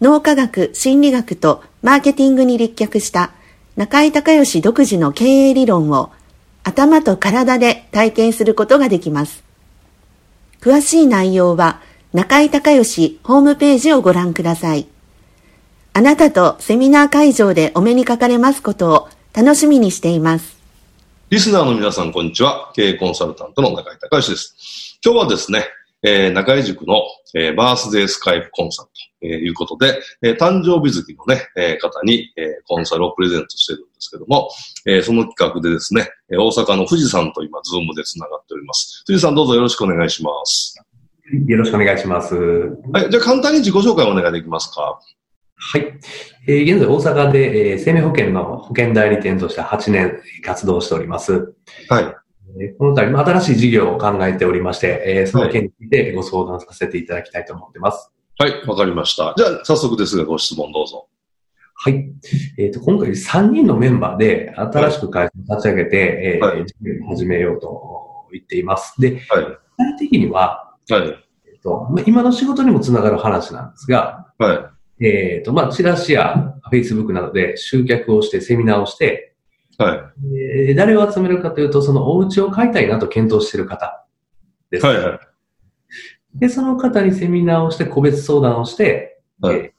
脳科学、心理学とマーケティングに立脚した中井隆義独自の経営理論を頭と体で体験することができます。詳しい内容は中井隆義ホームページをご覧ください。あなたとセミナー会場でお目にかかれますことを楽しみにしています。リスナーの皆さん、こんにちは。経営コンサルタントの中井隆義です。今日はですね、えー、中井塾の、えー、バースデースカイプコンサルトということで、えー、誕生日月のね、えー、方に、えー、コンサルをプレゼントしてるんですけども、えー、その企画でですね、大阪の富士山と今、ズームで繋がっております。富士山どうぞよろしくお願いします。よろしくお願いします。はい、じゃあ簡単に自己紹介をお願いできますか？はい。えー、現在大阪で、えー、生命保険の保険代理店として8年活動しております。はい。この度、新しい事業を考えておりまして、えその件についてご相談させていただきたいと思ってます。はい、わかりました。じゃあ、早速ですが、ご質問どうぞ。はい。えっ、ー、と、今回3人のメンバーで新しく会社を立ち上げて、はい、えー、事業を始めようと言っています。で、はい、具体的には、はい。えっ、ー、と、今の仕事にもつながる話なんですが、はい。えっ、ー、と、まあ、チラシや Facebook などで集客をしてセミナーをして、はい。えー、誰を集めるかというと、そのお家を買いたいなと検討している方です。はいはい。で、その方にセミナーをして、個別相談をして、はい、えー、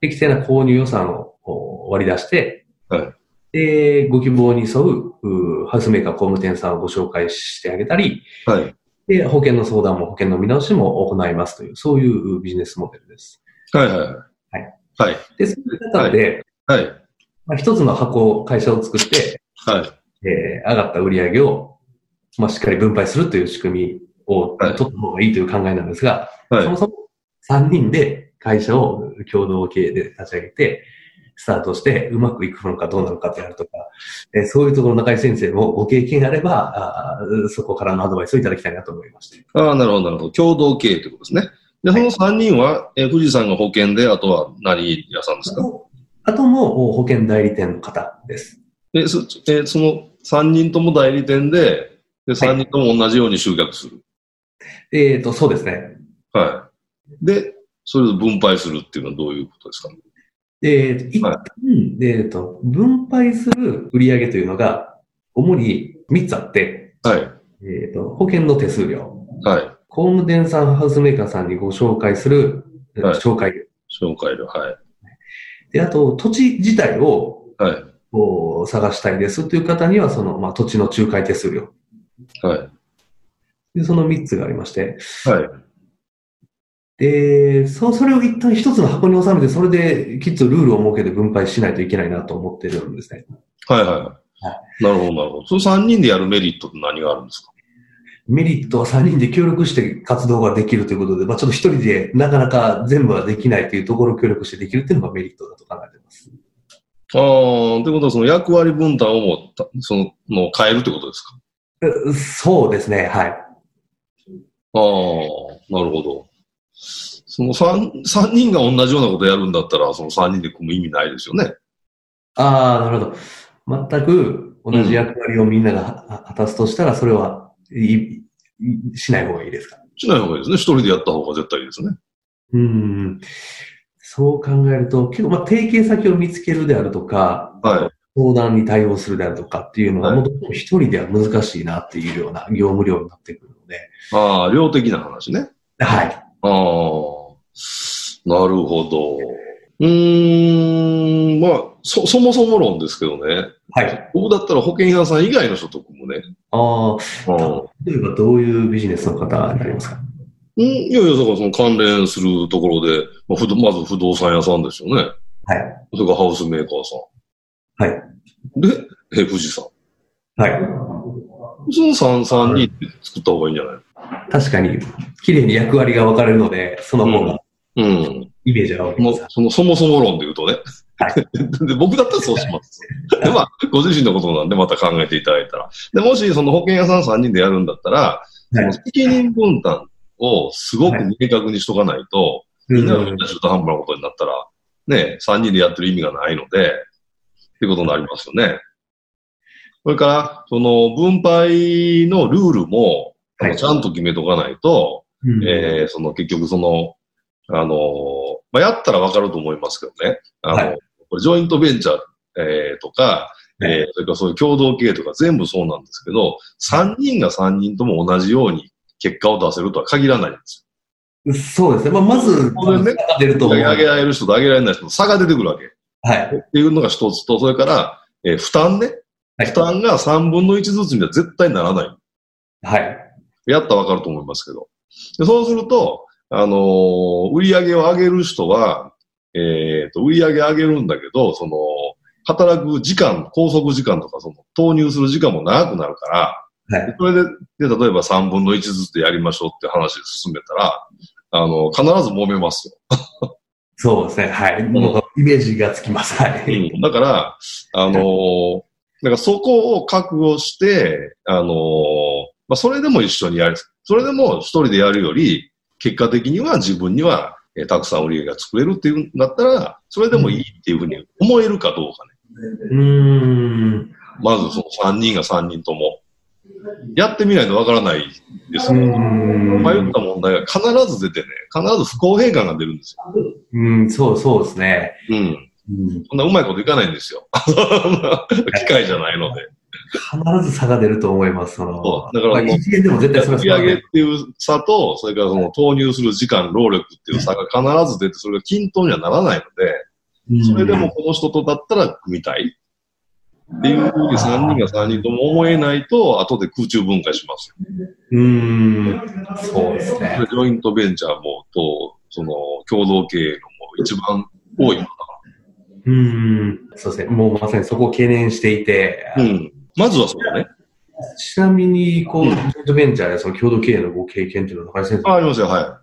適正な購入予算を割り出して、はい。で、ご希望に沿ううハウスメーカー工務店さんをご紹介してあげたり、はい。で、保険の相談も保険の見直しも行いますという、そういうビジネスモデルです。はいはいはい。はい。はい。で、そういう方で、はい。はい、まあ、一つの箱、会社を作って、はい。えー、上がった売り上げを、まあ、しっかり分配するという仕組みを取った方がいいという考えなんですが、はい、そもそも3人で会社を共同経営で立ち上げて、スタートしてうまくいくのかどうなのかであるとか、えー、そういうところ中井先生もご経験あればあ、そこからのアドバイスをいただきたいなと思いまして。ああ、なるほど、なるほど。共同経営ということですね。で、その3人は、えー、富士山が保険で、あとは何屋さんですか？あとも保険代理店の方です。えそえその3人とも代理店で、で3人とも同じように集客する？はい、えっ、ー、と、そうですね。はい。で、それを分配するっていうのはどういうことですか？ね。えー、一旦、はい、えっ、ー、と、分配する売上というのが、主に3つあって、はい。えっ、ー、と、保険の手数料。はい。工務店さん、ハウスメーカーさんにご紹介する、はい、紹介料。紹介料、はい。で、あと、土地自体を、はい。を探したいですという方には、その、まあ、土地の仲介手数料。はい。で、その3つがありまして。はい。で、そそれを一旦一つの箱に収めて、それできっとルールを設けて分配しないといけないなと思ってるんですね。はいはい。はい、なるほど、なるほど。その3人でやるメリットって何があるんですか？メリットは3人で協力して活動ができるということで、まあ、ちょっと1人でなかなか全部はできないというところを協力してできるっていうのがメリットだと考えています。ああ、ということはその役割分担をもそのもう変えるってことですか？そうですね、はい。ああ、なるほど。その 3, 3人が同じようなことやるんだったら、その3人で組む意味ないですよね。ああ、なるほど。全く同じ役割をみんなが果たすとしたら、それはいしない方がいいですか？しない方がいいですね。一人でやった方が絶対いいですね。うん。そう考えると、結構、まあ、提携先を見つけるであるとか、はい。相談に対応するであるとかっていうのは、もう一人では難しいなっていうような業務量になってくるので。ああ、量的な話ね。はい。ああ、なるほど。うーん、まあ、そ、そもそも論ですけどね。はい。僕だったら保険屋さん以外の人と組むね。ああ、例えばどういうビジネスの方になりますか？うん、いやいや、だからその関連するところで、まあ、まず不動産屋さんですよね。はい。それからハウスメーカーさん。はい。で、え、富士山。はい。その三、三人で作った方がいいんじゃない？確かに、綺麗に役割が分かれるので、その方が、うん。うん、イメージが分かります。その、そもそも論で言うとね。はい。で僕だったらそうします。で、まあ、ご自身のことなんでまた考えていただいたら。で、もしその保険屋さん3人でやるんだったら、はい、責任分担をすごく明確にしとかないと、はい、みんなが中途半端なことになったら、ね、3人でやってる意味がないので、っていうことになりますよね。それから、その分配のルールも、はい、ちゃんと決めとかないと、うん、えー、その結局その、あの、まあ、やったらわかると思いますけどね。あの、はい、これジョイントベンチャー、えー、とか、えー、それからそういう共同経営とか全部そうなんですけど、3人が3人とも同じように結果を出せるとは限らないんですよ。そうですね。まあ、まず、当然ね、出ると上げられる人と上げられない人と差が出てくるわけ。はい。っていうのが一つと、それから、えー、負担ね。はい、負担が3分の1ずつには絶対ならない。はい。やったらわかると思いますけど。でそうすると、あのー、売り上げを上げる人は、えっ、ー、と、売り上げ上げるんだけど、その、働く時間、拘束時間とか、その、投入する時間も長くなるから、はい、それで、で、例えば3分の1ずつでやりましょうって話で進めたら、あの、必ず揉めますよ。そうですね。はい。もう、イメージがつきます。はい。うん、だから、あのー、だからそこを覚悟して、あのー、まあ、それでも一緒にやる。それでも一人でやるより、結果的には自分には、えー、たくさん売り上げが作れるっていうんだったら、それでもいいっていうふうに思えるかどうかね。うん。まずその3人が3人とも。やってみないとわからないですけど、迷った問題が必ず出てね、必ず不公平感が出るんですよ。うん、そう、そうですね。うん。うん、そんなうまいこといかないんですよ。機械じゃないので。必ず差が出ると思います。そのそうだから、まあ、1円でも絶対それは。売上っていう差と、それからその投入する時間、労力っていう差が必ず出て、それが均等にはならないので、それでもこの人とだったら組みたい。っていうふうに3人が3人とも思えないと、後で空中分解しますよ。うん、そうですね。ジョイントベンチャーも、と、その、共同経営のも一番多いのかな。うん、そうですね。もうまさにそこを懸念していて。うん。まずはそうだね。ちなみに、こう、ジョイントベンチャーでその共同経営のご経験っていうのは、中井先生あ、ありますよ、は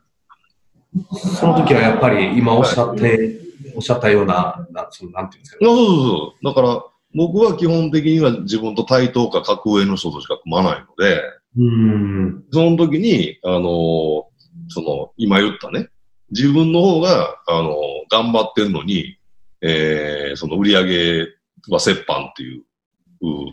い。その時はやっぱり、今おっしゃって、はい、おっしゃったような、なそのなんていうんですか、ね。そうそうそう。だから、僕は基本的には自分と対等か格上の人としか組まないので、うんその時に、あの、その、今言ったね、自分の方が、あの、頑張ってるのに、えー、その売り上げは折半っていう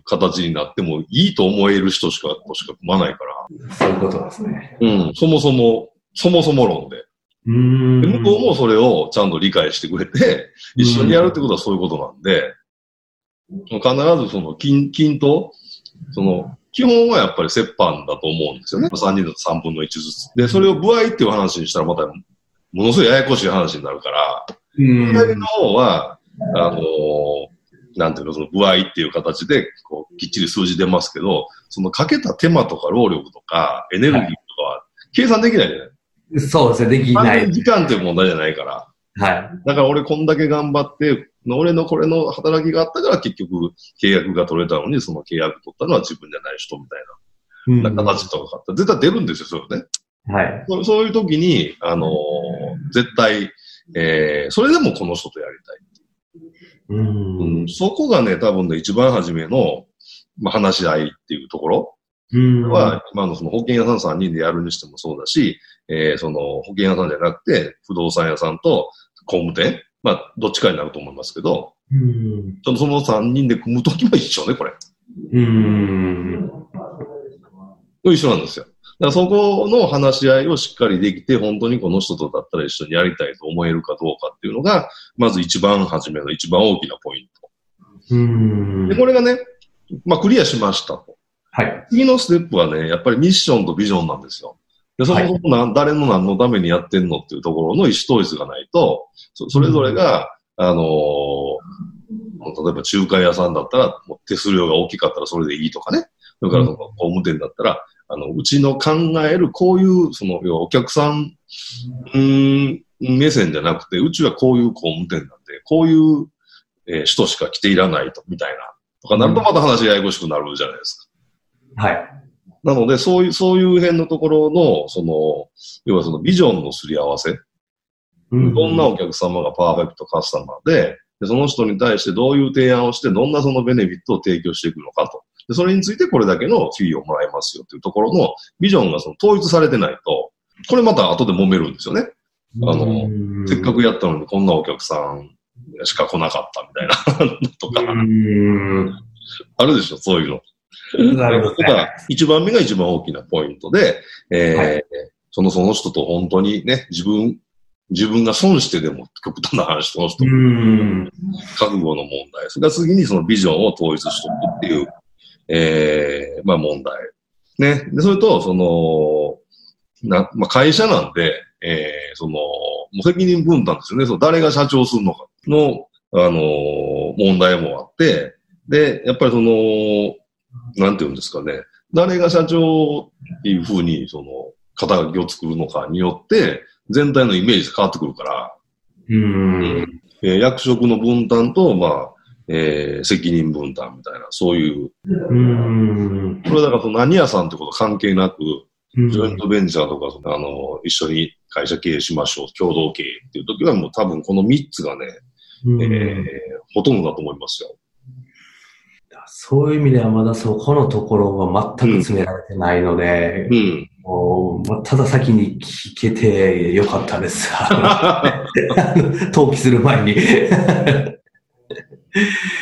形になってもいいと思える人しか、としか組まないから。そういうことですね。うん、そもそも、そもそも論で。うん向こうもそれをちゃんと理解してくれて、一緒にやるってことはそういうことなんで、必ずその均、均等？その、基本はやっぱり折半だと思うんですよね。3人だと3分の1ずつ。で、それを部合っていう話にしたらまた、ものすごいややこしい話になるから、うん。の方は、あのー、なんていうの、その部合っていう形で、こう、きっちり数字出ますけど、そのかけた手間とか労力とかエネルギーとかは計算できないじゃない、そうですね、できない。時間っていう問題じゃないから。はい。だから俺こんだけ頑張って、俺のこれの働きがあったから結局契約が取れたのに、その契約取ったのは自分じゃない人みたいな、うん、形とか絶対出るんですよ、それね。はい。そそういう時に、あのー、絶対、えー、それでもこの人とやりたいう。ん、うん、そこがね、多分ね、一番初めの、まあ、話し合いっていうところ。は、今のその保険屋さん3人でやるにしてもそうだし、えー、その保険屋さんじゃなくて、不動産屋さんと工務店、まあ、どっちかになると思いますけど、うん、そのその3人で組むときも一緒ね、これ。うん。一緒なんですよ。だからそこの話し合いをしっかりできて、本当にこの人とだったら一緒にやりたいと思えるかどうかっていうのが、まず一番初めの一番大きなポイント。うんで、これがね、まあクリアしましたと。はい。次のステップはね、やっぱりミッションとビジョンなんですよ。で、そもそもな、はい、誰の何のためにやってんのっていうところの意思統一がないと、そそれぞれが、あのー、例えば中華屋さんだったら、もう手数料が大きかったらそれでいいとかね。それからその工務店だったら、あの、うちの考えるこういう、その、要はお客さん、うん、目線じゃなくて、うちはこういう工務店なんで、こういう、えー、人しか来ていらないと、みたいな。とかなるとまた話ややこしくなるじゃないですか。はい。なので、そういう、そういう辺のところの、その、要はそのビジョンのすり合わせ。うん、どんなお客様がパーフェクトカスタマーで、でその人に対してどういう提案をして、どんなそのベネフィットを提供していくのかと。で、それについてこれだけのフィーをもらえますよっていうところのビジョンがその統一されてないと、これまた後で揉めるんですよね。あの、せっかくやったのにこんなお客さんしか来なかったみたいなのとか、あるでしょ、そういうの。なるほど、ね。一番目が一番大きなポイントで、えー、はい、そのその人と本当にね、自分、自分が損してでも極端な話、その人、覚悟の問題。それから次にそのビジョンを統一しとくっていう、えー、まあ問題。ね。で、それと、その、な、まあ会社なんで、えー、その、もう責任分担ですよね。その誰が社長するのかの、あのー、問題もあって、で、やっぱりその、なんていうんですかね。誰が社長っていうふうに、その、肩書きを作るのかによって、全体のイメージ変わってくるから、うん、えー、役職の分担と、まあ、えー、責任分担みたいな、そういう。うん。これだからその何屋さんってこと関係なく、ジョイントベンチャーとか、あの、一緒に会社経営しましょう、共同経営っていう時はもう多分この3つがね、えー、ほとんどだと思いますよ。そういう意味ではまだそこのところは全く詰められてないので、うん、もうただ先に聞けてよかったです。登記する前に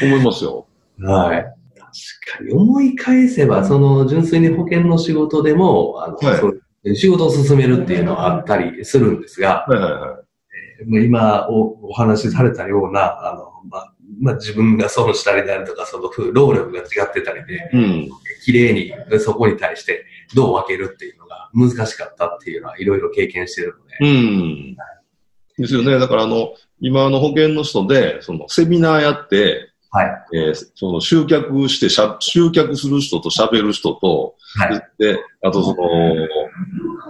思いますよ。はい。確かに思い返せば、その純粋に保険の仕事でも、あの、はい、仕事を進めるっていうのはあったりするんですが、はいはいはい、今おお話しされたような、あの、まあ、まあ、自分が損したりであるとか、その労力が違ってたりで、うん、綺麗にそこに対してどう分けるっていうのが難しかったっていうのはいろいろ経験してるので。うん。ですよね。だからあの、今の保険の人で、そのセミナーやって、はい。えー、その集客してしゃ、集客する人と喋る人と、はい。で、あとその、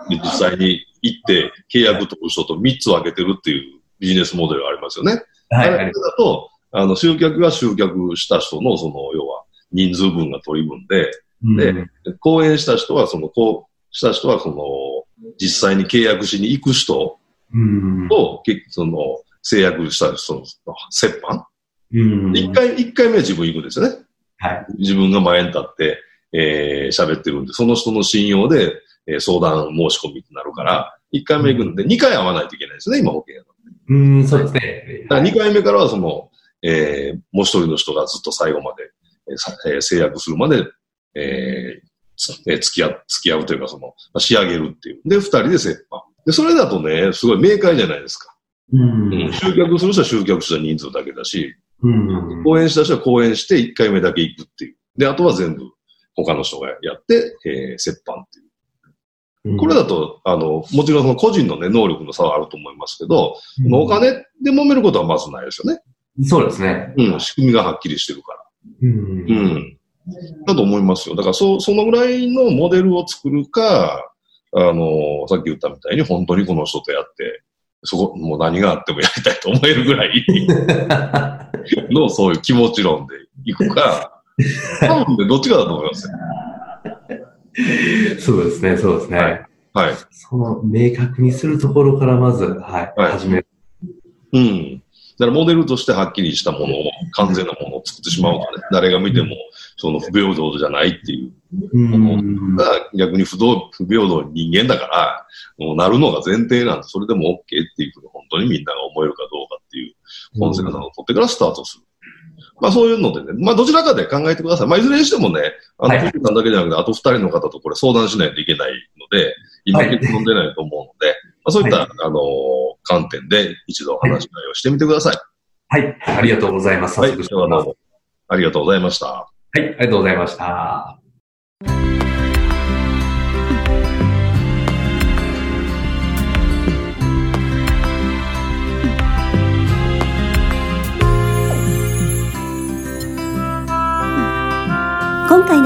実際に行って契約取る人と3つ分けてるっていうビジネスモデルがありますよね。はい。あれだと、あの、集客は集客した人の、その、要は、人数分が取り分で、うん、で、講演した人は、その、こうした人は、その、実際に契約しに行く人と、うん、その、制約した人の折半。一、うん、回、一回目は自分行くんですよね。はい。自分が前に立って、えー、喋ってるんで、その人の信用で、えー、相談申し込みってなるから、一回目行くんで、二回会わないといけないですね、今保険屋うん、そうですね。だから2回目からはその、えー、もう一人の人がずっと最後まで、えー、制約するまで、えー、付き合う、付き合うというかその、仕上げるっていう。で、二人で折半。で、それだとね、すごい明快じゃないですか。うん、うん、集客する人は集客した人数だけだし、うん、講演した人は講演して一回目だけ行くっていう。で、あとは全部他の人がやって、えー、折半っていう。これだと、あの、もちろんその個人のね、能力の差はあると思いますけど、うん、お金で揉めることはまずないですよね。そうですね。うん、仕組みがはっきりしてるから。うん。うん。だと思いますよ。だからそ、そのぐらいのモデルを作るか、あの、さっき言ったみたいに本当にこの人とやって、そこ、もう何があってもやりたいと思えるぐらい の、そういう気持ち論でいくか、多分ね、どっちかだと思いますよ。そうですね、そうですね。はい。はい、その、明確にするところからまず、はい、はい、始める。うん。だからモデルとしてはっきりしたものを、完全なものを作ってしまうとね、誰が見ても、その不平等じゃないっていう。ものが逆に不動不平等に人間だから、もうなるのが前提なんで、それでも OK っていうふうに本当にみんなが思えるかどうかっていうコンセプトを取ってからスタートする。まあそういうのでね、まあどちらかで考えてください。まあいずれにしてもね、あの、はい、さんだけじゃなくて、あと二人の方とこれ相談しないといけないので、今結論出ないと思うので、はい、まあそういった、はい、あの、観点で一度話し合いをしてみてください。はい、ありがとうございます。はい、今日はどうもありがとうございました。はい、ありがとうございました。